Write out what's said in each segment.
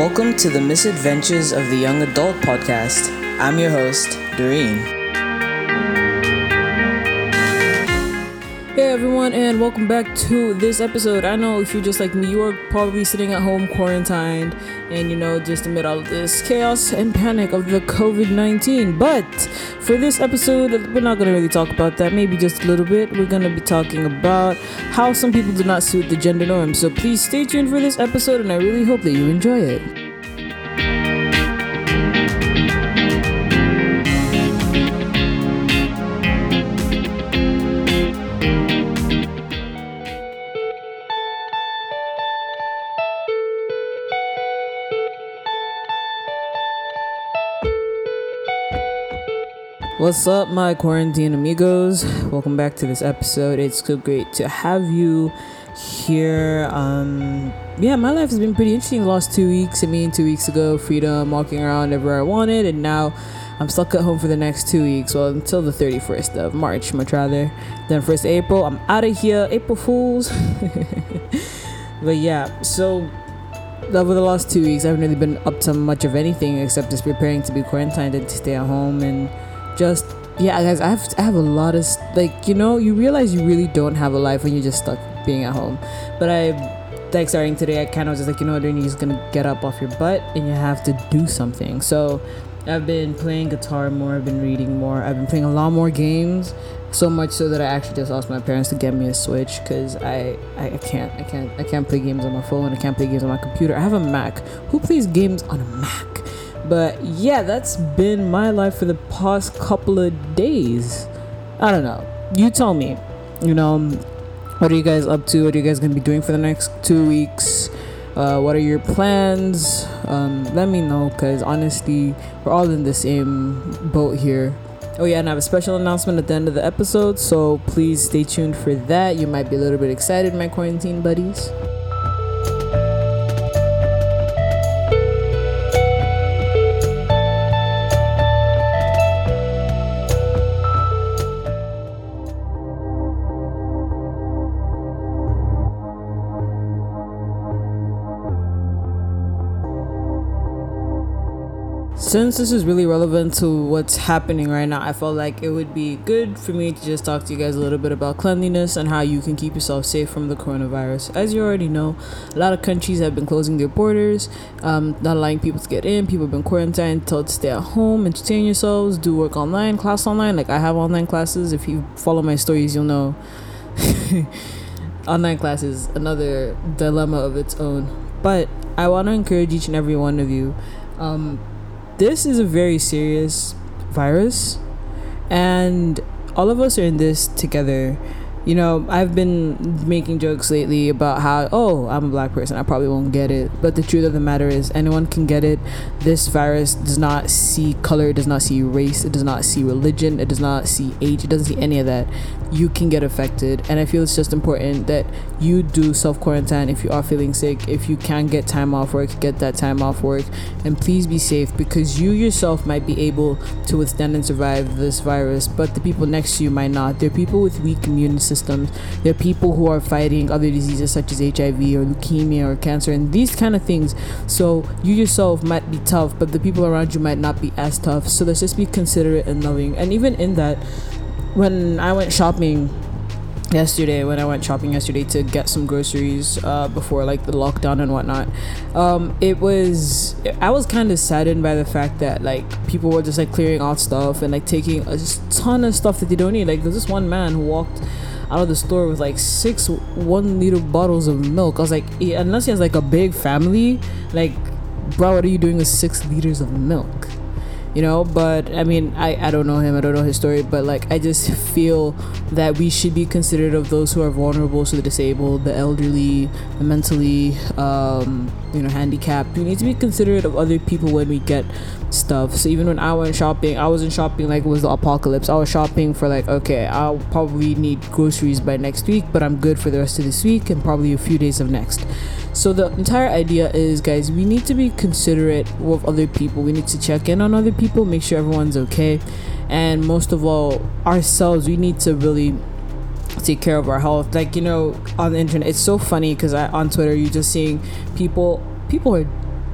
Welcome to the Misadventures of the Young Adult podcast. I'm your host, Doreen. Hey everyone, and welcome back to this episode. I know if you're just like me, you are probably sitting at home quarantined and you know, just amid all of this chaos and panic of the COVID 19. But for this episode, we're not gonna really talk about that, maybe just a little bit. We're gonna be talking about how some people do not suit the gender norm. So please stay tuned for this episode, and I really hope that you enjoy it. What's up, my quarantine amigos? Welcome back to this episode. It's so great to have you here. Um, yeah, my life has been pretty interesting the last two weeks. I mean, two weeks ago, freedom, walking around everywhere I wanted, and now I'm stuck at home for the next two weeks. Well, until the 31st of March, much rather. Then 1st April, I'm out of here. April Fools. but yeah, so over the last two weeks, I haven't really been up to much of anything except just preparing to be quarantined and to stay at home and just yeah guys i have i have a lot of like you know you realize you really don't have a life when you're just stuck being at home. But i like starting today i kind of was just like you know what you're just gonna get up off your butt and you have to do something. So i've been playing guitar more i've been reading more i've been playing a lot more games so much so that i actually just asked my parents to get me a switch because I, I i can't i can't i can't play games on my phone i can't play games on my computer. I have a mac. Who plays games on a mac but yeah, that's been my life for the past couple of days. I don't know. You tell me. You know, what are you guys up to? What are you guys gonna be doing for the next two weeks? Uh, what are your plans? Um, let me know, cause honestly, we're all in the same boat here. Oh yeah, and I have a special announcement at the end of the episode, so please stay tuned for that. You might be a little bit excited, my quarantine buddies. Since this is really relevant to what's happening right now, I felt like it would be good for me to just talk to you guys a little bit about cleanliness and how you can keep yourself safe from the coronavirus. As you already know, a lot of countries have been closing their borders, um, not allowing people to get in. People have been quarantined, told to stay at home, entertain yourselves, do work online, class online. Like I have online classes. If you follow my stories, you'll know. online classes, another dilemma of its own. But I want to encourage each and every one of you. Um, this is a very serious virus and all of us are in this together you know i've been making jokes lately about how oh i'm a black person i probably won't get it. But the truth of the matter is anyone can get it. This virus does not see color it does not see race it does not see religion it does not see age it doesn't see any of that. You can get affected. And i feel it's just important that you do self quarantine if you are feeling sick. If you can get time off work get that time off work. And please be safe because you yourself might be able to withstand and survive this virus. But the people next to you might not. There are people with weak immune systems there are people who are fighting other diseases such as hiv or leukemia or cancer and these kind of things so you yourself might be tough but the people around you might not be as tough so let's just be considerate and loving and even in that when I went shopping yesterday when I went shopping yesterday to get some groceries uh, before like the lockdown and whatnot. Um, it was I was kind of saddened by the fact that like people were just like clearing out stuff and like taking a ton of stuff that they don't need. Like there's this one man who walked out of the store with like six one liter bottles of milk. I was like, eh, unless he has like a big family, like, bro, what are you doing with six liters of milk? You know but i mean I, I don't know him i don't know his story but like i just feel that we should be considerate of those who are vulnerable so the disabled the elderly the mentally um, you know handicapped. We need to be considerate of other people when we get stuff. So even when i went shopping i wasn't shopping like it was the apocalypse. I was shopping for like okay i'll probably need groceries by next week but i'm good for the rest of this week and probably a few days of next so the entire idea is, guys, we need to be considerate with other people. We need to check in on other people, make sure everyone's okay, and most of all, ourselves. We need to really take care of our health. Like you know, on the internet, it's so funny because on Twitter, you're just seeing people. People are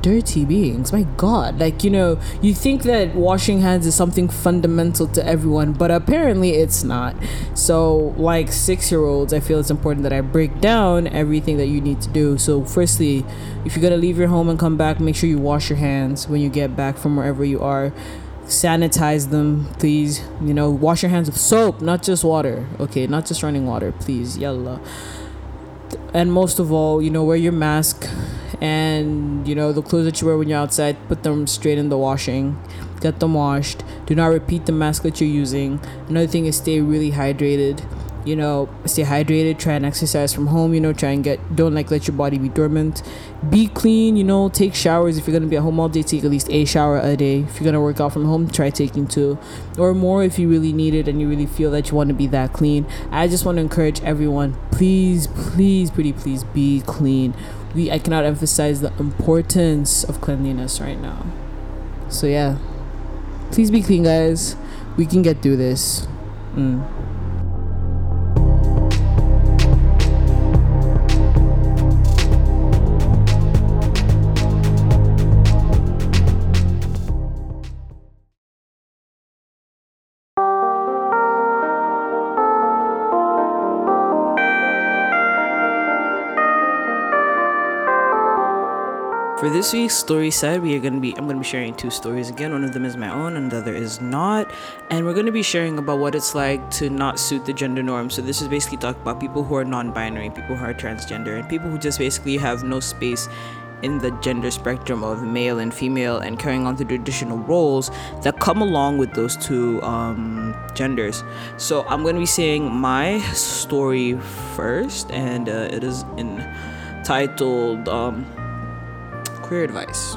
dirty beings. My God. Like, you know, you think that washing hands is something fundamental to everyone, but apparently it's not. So, like six year olds, I feel it's important that I break down everything that you need to do. So, firstly, if you're going to leave your home and come back, make sure you wash your hands when you get back from wherever you are sanitize them please you know wash your hands with soap not just water okay not just running water please yalla and most of all you know wear your mask and you know the clothes that you wear when you're outside put them straight in the washing get them washed. Do not repeat the mask that you're using. Another thing is stay really hydrated you know stay hydrated try and exercise from home you know try and get don't like let your body be dormant. Be clean you know take showers. If you're gonna be at home all day take at least a shower a day. If you're gonna work out from home try taking two or more if you really need it and you really feel that you want to be that clean. I just want to encourage everyone please please pretty please be clean. We i cannot emphasize the importance of cleanliness right now. So yeah. Please be clean guys. We can get through this. Mm. For this week's story side, we are gonna be I'm gonna be sharing two stories again. One of them is my own, and the other is not. And we're gonna be sharing about what it's like to not suit the gender norm. So this is basically talk about people who are non-binary, people who are transgender, and people who just basically have no space in the gender spectrum of male and female and carrying on the traditional roles that come along with those two um, genders. So I'm going to be saying my story first, and uh, it is entitled um, Queer Advice.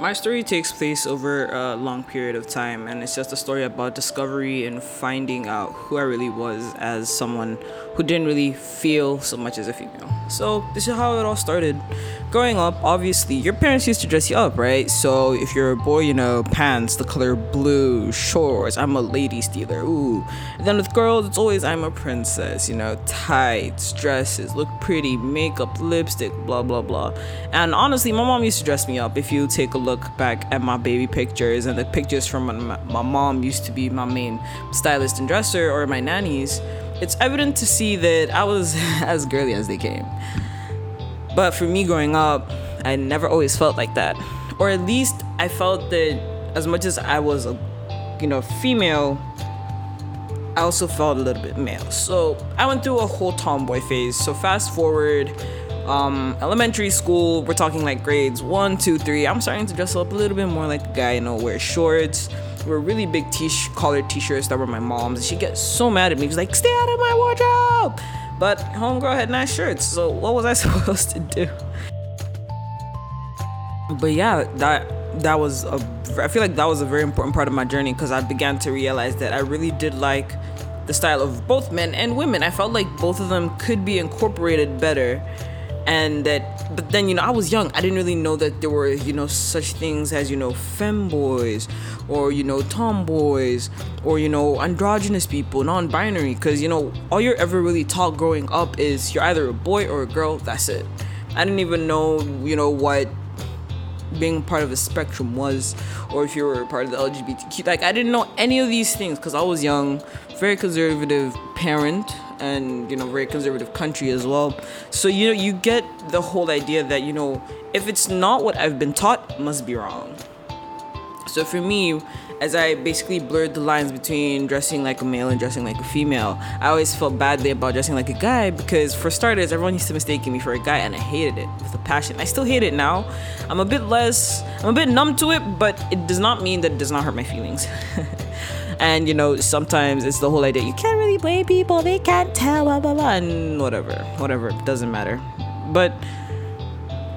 My story takes place over a long period of time, and it's just a story about discovery and finding out who I really was as someone who didn't really feel so much as a female. So, this is how it all started. Growing up, obviously, your parents used to dress you up, right? So, if you're a boy, you know, pants the color blue, shorts, I'm a lady stealer, ooh. And then with girls, it's always I'm a princess, you know, tights, dresses, look pretty, makeup, lipstick, blah, blah, blah. And honestly, my mom used to dress me up. If you take a look back at my baby pictures and the pictures from when my, my mom used to be my main stylist and dresser or my nannies, it's evident to see that I was as girly as they came. But for me growing up, I never always felt like that. Or at least I felt that as much as I was a you know female, I also felt a little bit male. So I went through a whole tomboy phase. So fast forward, um, elementary school, we're talking like grades one, two, three. I'm starting to dress up a little bit more like a guy, you know, wear shorts, wear really big t collared t-shirts that were my mom's. And she gets so mad at me. She's like, stay out of my wardrobe. But homegirl had nice shirts, so what was I supposed to do? But yeah, that that was a I feel like that was a very important part of my journey because I began to realize that I really did like the style of both men and women. I felt like both of them could be incorporated better and that but then you know i was young. I didn't really know that there were you know such things as you know femboys or you know tomboys or you know androgynous people non-binary. Because you know all you're ever really taught growing up is you're either a boy or a girl that's it. I didn't even know you know what being part of a spectrum was or if you were part of the lgbtq like i didn't know any of these things because i was young very conservative parent and you know very conservative country as well. So you know you get the whole idea that you know if it's not what i've been taught must be wrong. So for me as i basically blurred the lines between dressing like a male and dressing like a female i always felt badly about dressing like a guy because for starters everyone used to mistake me for a guy and i hated it with a passion. I still hate it now. I'm a bit less i'm a bit numb to it but it does not mean that it does not hurt my feelings and you know sometimes it's the whole idea you can't really blame people they can't tell blah blah blah and whatever whatever doesn't matter. But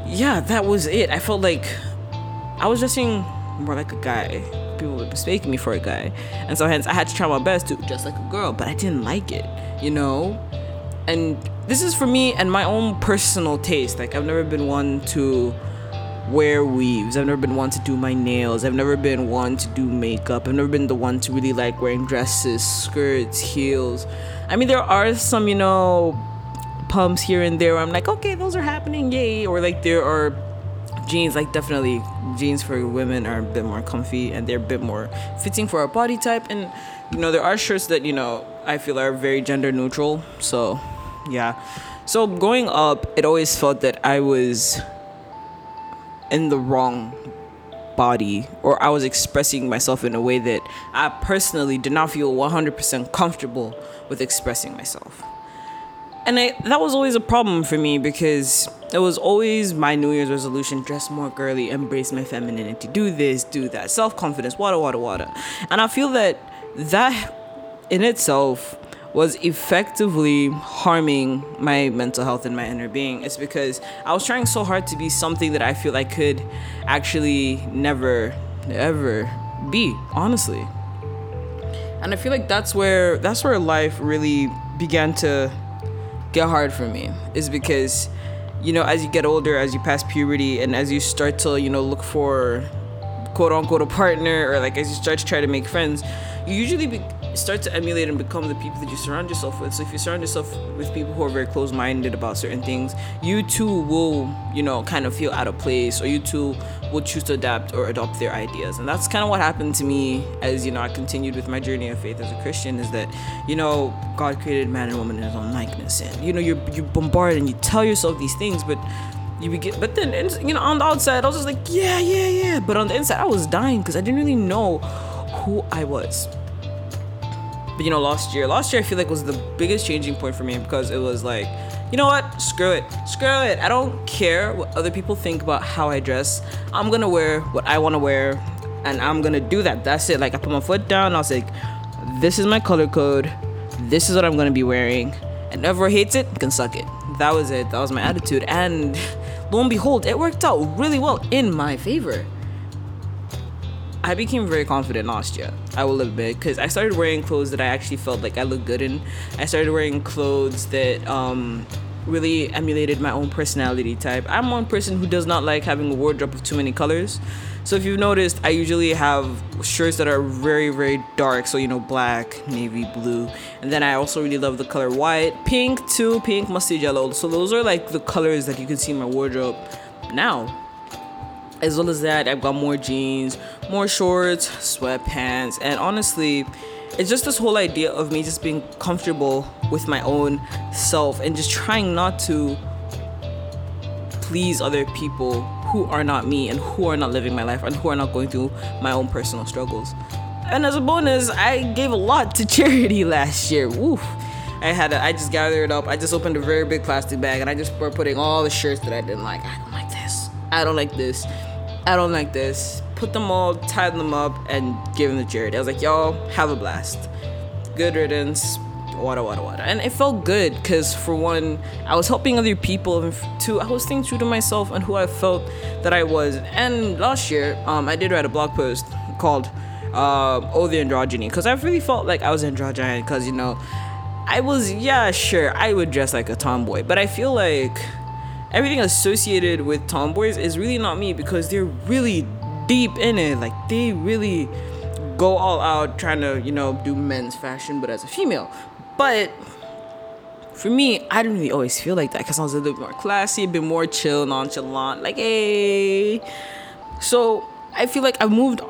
yeah that was it. I felt like i was dressing more like a guy. People were mistaking me for a guy. And so hence i had to try my best to dress like a girl but i didn't like it you know? And this is for me and my own personal taste. Like i've never been one to wear weaves. I've never been one to do my nails. I've never been one to do makeup. I've never been the one to really like wearing dresses, skirts, heels. I mean, there are some, you know, pumps here and there I'm like, okay, those are happening, yay. Or like there are jeans, like definitely jeans for women are a bit more comfy and they're a bit more fitting for our body type. And, you know, there are shirts that, you know, I feel are very gender neutral. So, yeah. So growing up, it always felt that I was in the wrong body or I was expressing myself in a way that I personally did not feel 100% comfortable with expressing myself. And I, that was always a problem for me because it was always my New Year's resolution dress more girly, embrace my femininity, do this, do that, self confidence, water, water, water. And I feel that that in itself was effectively harming my mental health and my inner being. It's because I was trying so hard to be something that I feel I could actually never ever be honestly. And I feel like that's where that's where life really began to get hard for me is because you know as you get older as you pass puberty and as you start to you know look for quote unquote a partner or like as you start to try to make friends you usually be, start to emulate and become the people that you surround yourself with. So if you surround yourself with people who are very close-minded about certain things, you too will, you know, kind of feel out of place, or you too will choose to adapt or adopt their ideas. And that's kind of what happened to me as you know I continued with my journey of faith as a Christian. Is that you know God created man and woman in His own likeness, and you know you you bombard and you tell yourself these things, but you begin but then you know on the outside i was just like yeah yeah yeah but on the inside i was dying because i didn't really know who i was but you know, last year, last year I feel like was the biggest changing point for me because it was like, you know what? Screw it. Screw it. I don't care what other people think about how I dress. I'm gonna wear what I wanna wear and I'm gonna do that. That's it. Like I put my foot down, I was like, this is my color code, this is what I'm gonna be wearing. And whoever hates it can suck it. That was it. That was my attitude. And lo and behold, it worked out really well in my favor. I became very confident last year. I will admit because I started wearing clothes that I actually felt like I looked good in. I started wearing clothes that um, really emulated my own personality type. I'm one person who does not like having a wardrobe of too many colors. So if you've noticed, I usually have shirts that are very very dark, so you know black, navy blue, and then I also really love the color white, pink too, pink, mustard yellow. So those are like the colors that you can see in my wardrobe now as well as that i've got more jeans more shorts sweatpants and honestly it's just this whole idea of me just being comfortable with my own self and just trying not to please other people who are not me and who are not living my life and who are not going through my own personal struggles and as a bonus i gave a lot to charity last year Woof. I had a, I just gathered it up. I just opened a very big plastic bag and I just started putting all the shirts that I didn't like. I don't like this. I don't like this. I don't like this. Put them all, tied them up, and give them to Jared. I was like, y'all, have a blast. Good riddance. Wada wada wada. And it felt good because, for one, I was helping other people, and two, I was staying true to myself and who I felt that I was. And last year, um, I did write a blog post called uh, Oh the Androgyny because I really felt like I was androgynous because, you know, I was, yeah, sure, I would dress like a tomboy, but I feel like everything associated with tomboys is really not me because they're really deep in it. Like they really go all out trying to, you know, do men's fashion, but as a female. But for me, I didn't really always feel like that because I was a little bit more classy, a bit more chill, nonchalant, like, hey. So I feel like I've moved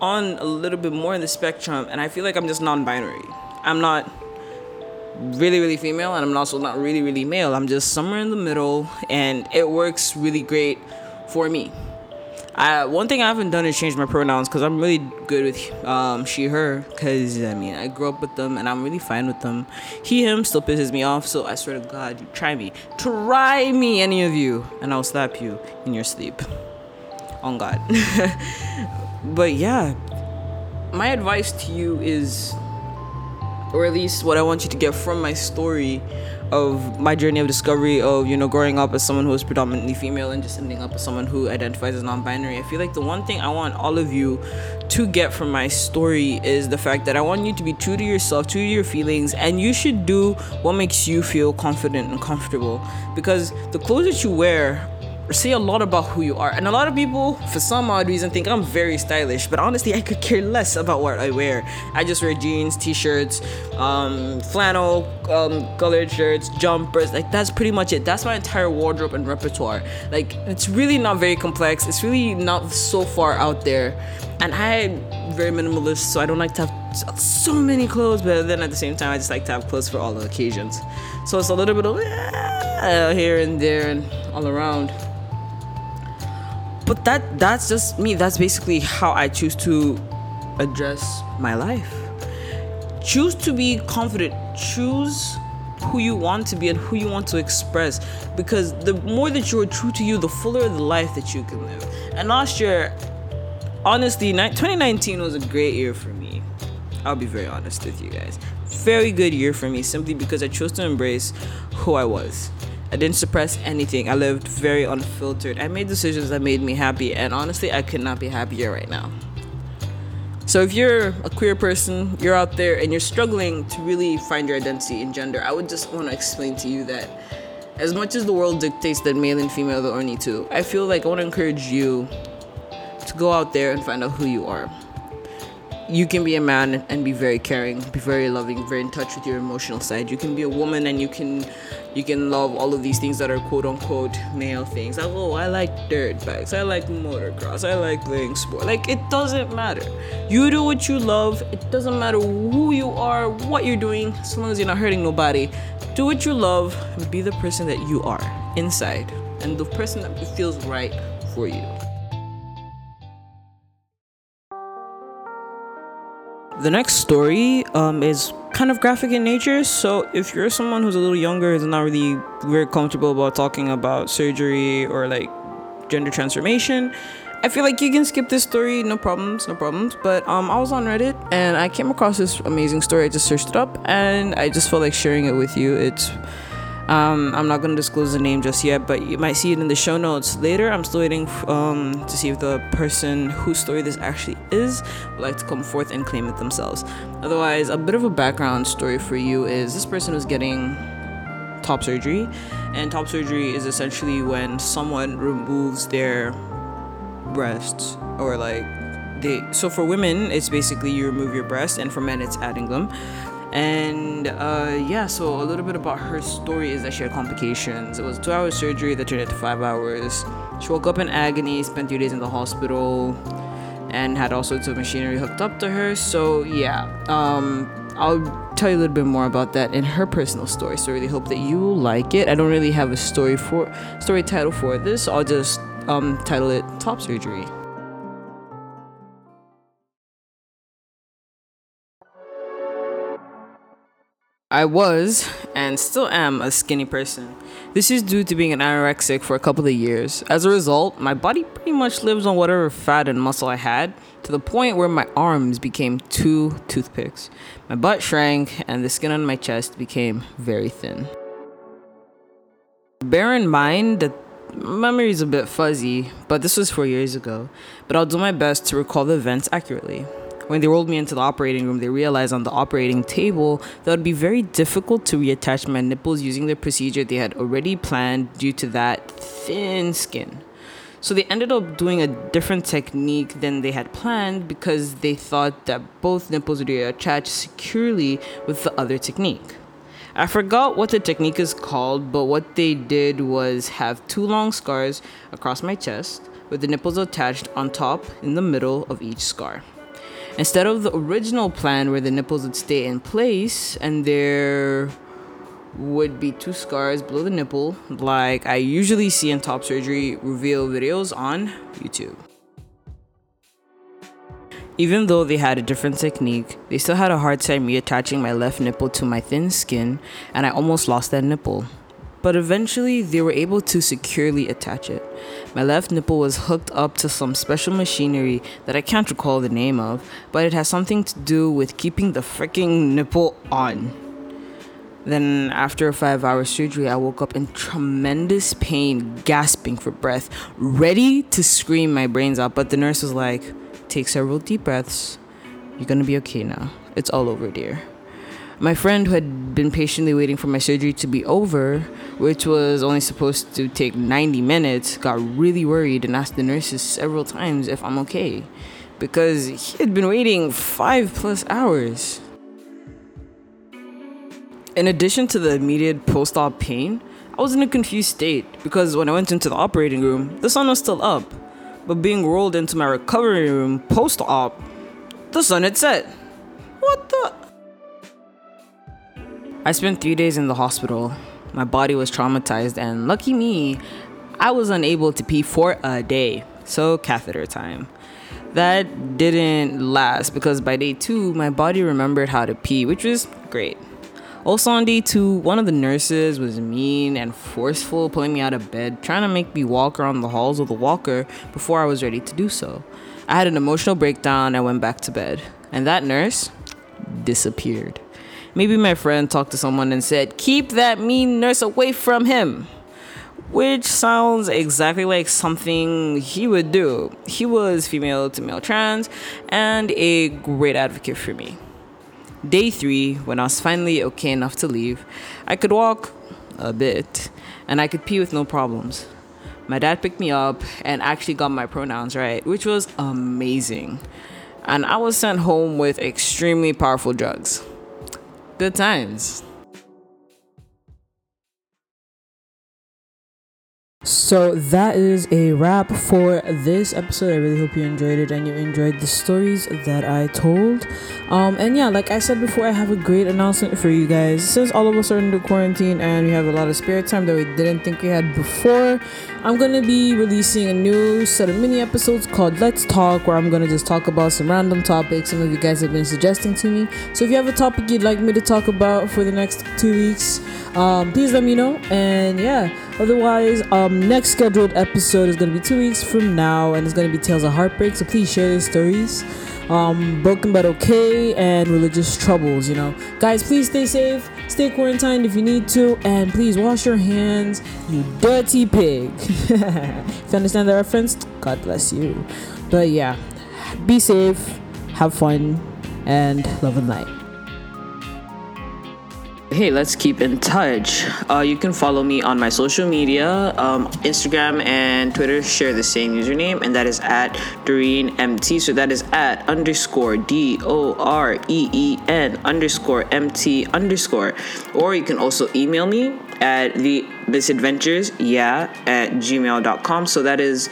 on a little bit more in the spectrum, and I feel like I'm just non binary. I'm not really really female and i'm also not really really male i'm just somewhere in the middle and it works really great for me I, one thing I haven't done is change my pronouns because I'm really good with um, she, her. Because I mean, I grew up with them and I'm really fine with them. He, him still pisses me off. So I swear to God, try me, try me, any of you, and I'll slap you in your sleep. On God. but yeah, my advice to you is or at least what I want you to get from my story of my journey of discovery of you know growing up as someone who is predominantly female and just ending up as someone who identifies as non-binary. I feel like the one thing i want all of you to get from my story is the fact that i want you to be true to yourself true to your feelings and you should do what makes you feel confident and comfortable. Because the clothes that you wear say a lot about who you are. And a lot of people, for some odd reason, think I'm very stylish, but honestly, I could care less about what I wear. I just wear jeans, t-shirts, um, flannel, um, colored shirts, jumpers. Like that's pretty much it. That's my entire wardrobe and repertoire. Like it's really not very complex. It's really not so far out there. And I'm very minimalist, so I don't like to have so many clothes, but then at the same time, I just like to have clothes for all the occasions. So it's a little bit of uh, here and there and all around but that that's just me. That's basically how i choose to address my life. Choose to be confident. Choose who you want to be and who you want to express. Because the more that you are true to you the fuller the life that you can live. And last year honestly 2019 was a great year for me. I'll be very honest with you guys. Very good year for me simply because i chose to embrace who i was I didn't suppress anything. I lived very unfiltered. I made decisions that made me happy, and honestly, I could not be happier right now. So, if you're a queer person, you're out there and you're struggling to really find your identity in gender, I would just want to explain to you that as much as the world dictates that male and female are only two, I feel like I want to encourage you to go out there and find out who you are you can be a man and be very caring, be very loving, very in touch with your emotional side. You can be a woman and you can you can love all of these things that are quote unquote male things. Like, oh, I like dirt bikes, I like motocross, I like playing sport. Like it doesn't matter. You do what you love. It doesn't matter who you are, what you're doing, as long as you're not hurting nobody. Do what you love and be the person that you are inside and the person that feels right for you. The next story um, is kind of graphic in nature. So if you're someone who's a little younger, is not really very comfortable about talking about surgery or like gender transformation, I feel like you can skip this story, no problems, no problems. But um, I was on Reddit and I came across this amazing story. I just searched it up and I just felt like sharing it with you. It's um, I'm not going to disclose the name just yet, but you might see it in the show notes later. I'm still waiting um, to see if the person whose story this actually is would like to come forth and claim it themselves. Otherwise, a bit of a background story for you is this person was getting top surgery, and top surgery is essentially when someone removes their breasts or like they so for women it's basically you remove your breast and for men it's adding them and uh, yeah, so a little bit about her story is that she had complications. It was two hour surgery that turned into five hours. She woke up in agony, spent three days in the hospital, and had all sorts of machinery hooked up to her. So yeah, um, I'll tell you a little bit more about that in her personal story. So I really hope that you like it. I don't really have a story for story title for this. I'll just um, title it "Top Surgery." I was and still am a skinny person. This is due to being an anorexic for a couple of years. As a result, my body pretty much lives on whatever fat and muscle I had to the point where my arms became two toothpicks. My butt shrank and the skin on my chest became very thin. Bear in mind that memory is a bit fuzzy, but this was four years ago. But I'll do my best to recall the events accurately. When they rolled me into the operating room, they realized on the operating table that it would be very difficult to reattach my nipples using the procedure they had already planned due to that thin skin. So they ended up doing a different technique than they had planned because they thought that both nipples would be attached securely with the other technique. I forgot what the technique is called, but what they did was have two long scars across my chest with the nipples attached on top in the middle of each scar. Instead of the original plan where the nipples would stay in place and there would be two scars below the nipple, like I usually see in top surgery reveal videos on YouTube. Even though they had a different technique, they still had a hard time reattaching my left nipple to my thin skin, and I almost lost that nipple but eventually they were able to securely attach it. My left nipple was hooked up to some special machinery that I can't recall the name of, but it has something to do with keeping the freaking nipple on. Then, after a five hour surgery, I woke up in tremendous pain, gasping for breath, ready to scream my brains out. But the nurse was like, Take several deep breaths. You're gonna be okay now. It's all over, dear. My friend who had been patiently waiting for my surgery to be over which was only supposed to take 90 minutes, got really worried and asked the nurses several times if I'm okay because he had been waiting five plus hours. In addition to the immediate post op pain, I was in a confused state because when I went into the operating room, the sun was still up. But being rolled into my recovery room post op, the sun had set. What the? I spent three days in the hospital. My body was traumatized, and lucky me, I was unable to pee for a day. So, catheter time. That didn't last because by day two, my body remembered how to pee, which was great. Also on day two, one of the nurses was mean and forceful, pulling me out of bed, trying to make me walk around the halls with a walker before I was ready to do so. I had an emotional breakdown and went back to bed. And that nurse disappeared. Maybe my friend talked to someone and said, Keep that mean nurse away from him. Which sounds exactly like something he would do. He was female to male trans and a great advocate for me. Day three, when I was finally okay enough to leave, I could walk a bit and I could pee with no problems. My dad picked me up and actually got my pronouns right, which was amazing. And I was sent home with extremely powerful drugs. Good times. So that is a wrap for this episode. I really hope you enjoyed it and you enjoyed the stories that I told. Um, and yeah, like I said before, I have a great announcement for you guys. Since all of us are the quarantine and we have a lot of spare time that we didn't think we had before, I'm gonna be releasing a new set of mini episodes called Let's Talk, where I'm gonna just talk about some random topics some of you guys have been suggesting to me. So if you have a topic you'd like me to talk about for the next two weeks, um, please let me know. And yeah, otherwise, um, next scheduled episode is gonna be two weeks from now, and it's gonna be Tales of Heartbreak. So please share your stories. Um, broken but okay, and religious troubles. You know, guys, please stay safe, stay quarantined if you need to, and please wash your hands, you dirty pig. if you understand the reference, God bless you. But yeah, be safe, have fun, and love and light. Hey, let's keep in touch. Uh, you can follow me on my social media. Um, Instagram and Twitter share the same username, and that is at Doreen MT. So that is at underscore D O R E E N underscore MT underscore. Or you can also email me at the misadventures yeah at gmail.com. So that is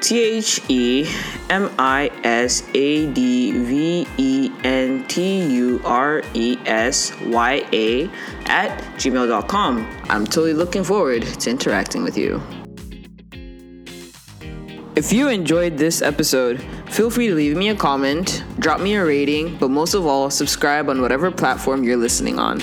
T H E M I S A D V E N T U R E S Y A at gmail.com. I'm totally looking forward to interacting with you. If you enjoyed this episode, feel free to leave me a comment, drop me a rating, but most of all, subscribe on whatever platform you're listening on.